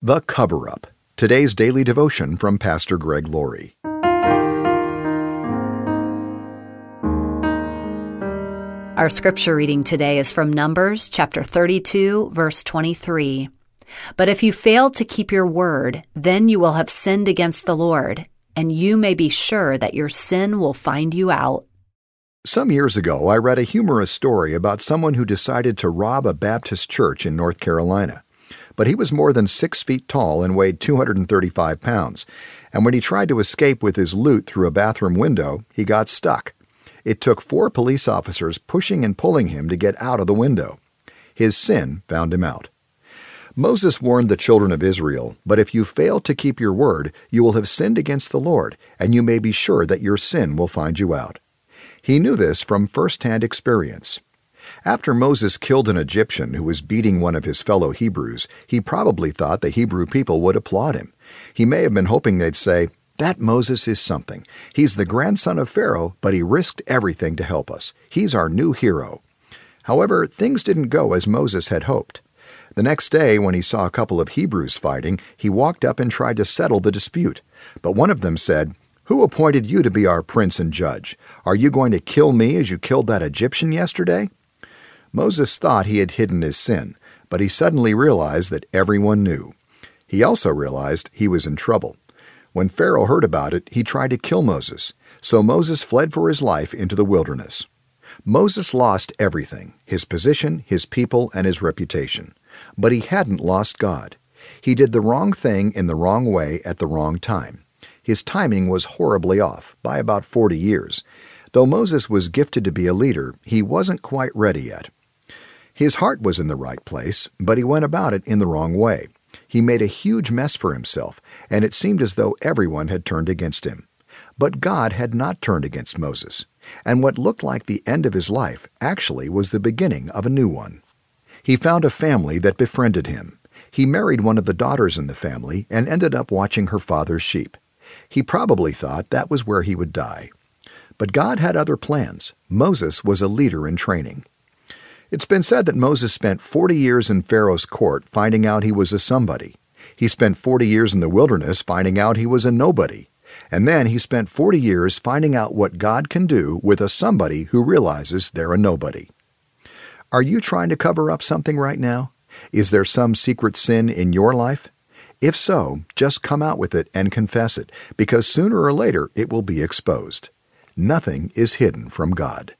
The Cover Up. Today's daily devotion from Pastor Greg Laurie. Our scripture reading today is from Numbers chapter 32, verse 23. But if you fail to keep your word, then you will have sinned against the Lord, and you may be sure that your sin will find you out. Some years ago, I read a humorous story about someone who decided to rob a Baptist church in North Carolina but he was more than six feet tall and weighed 235 pounds. And when he tried to escape with his loot through a bathroom window, he got stuck. It took four police officers pushing and pulling him to get out of the window. His sin found him out. Moses warned the children of Israel, But if you fail to keep your word, you will have sinned against the Lord, and you may be sure that your sin will find you out. He knew this from first hand experience. After Moses killed an Egyptian who was beating one of his fellow Hebrews, he probably thought the Hebrew people would applaud him. He may have been hoping they'd say, That Moses is something. He's the grandson of Pharaoh, but he risked everything to help us. He's our new hero. However, things didn't go as Moses had hoped. The next day, when he saw a couple of Hebrews fighting, he walked up and tried to settle the dispute. But one of them said, Who appointed you to be our prince and judge? Are you going to kill me as you killed that Egyptian yesterday? Moses thought he had hidden his sin, but he suddenly realized that everyone knew. He also realized he was in trouble. When Pharaoh heard about it, he tried to kill Moses, so Moses fled for his life into the wilderness. Moses lost everything his position, his people, and his reputation. But he hadn't lost God. He did the wrong thing in the wrong way at the wrong time. His timing was horribly off, by about 40 years. Though Moses was gifted to be a leader, he wasn't quite ready yet. His heart was in the right place, but he went about it in the wrong way. He made a huge mess for himself, and it seemed as though everyone had turned against him. But God had not turned against Moses, and what looked like the end of his life actually was the beginning of a new one. He found a family that befriended him. He married one of the daughters in the family and ended up watching her father's sheep. He probably thought that was where he would die. But God had other plans. Moses was a leader in training. It's been said that Moses spent 40 years in Pharaoh's court finding out he was a somebody. He spent 40 years in the wilderness finding out he was a nobody. And then he spent 40 years finding out what God can do with a somebody who realizes they're a nobody. Are you trying to cover up something right now? Is there some secret sin in your life? If so, just come out with it and confess it, because sooner or later it will be exposed. Nothing is hidden from God.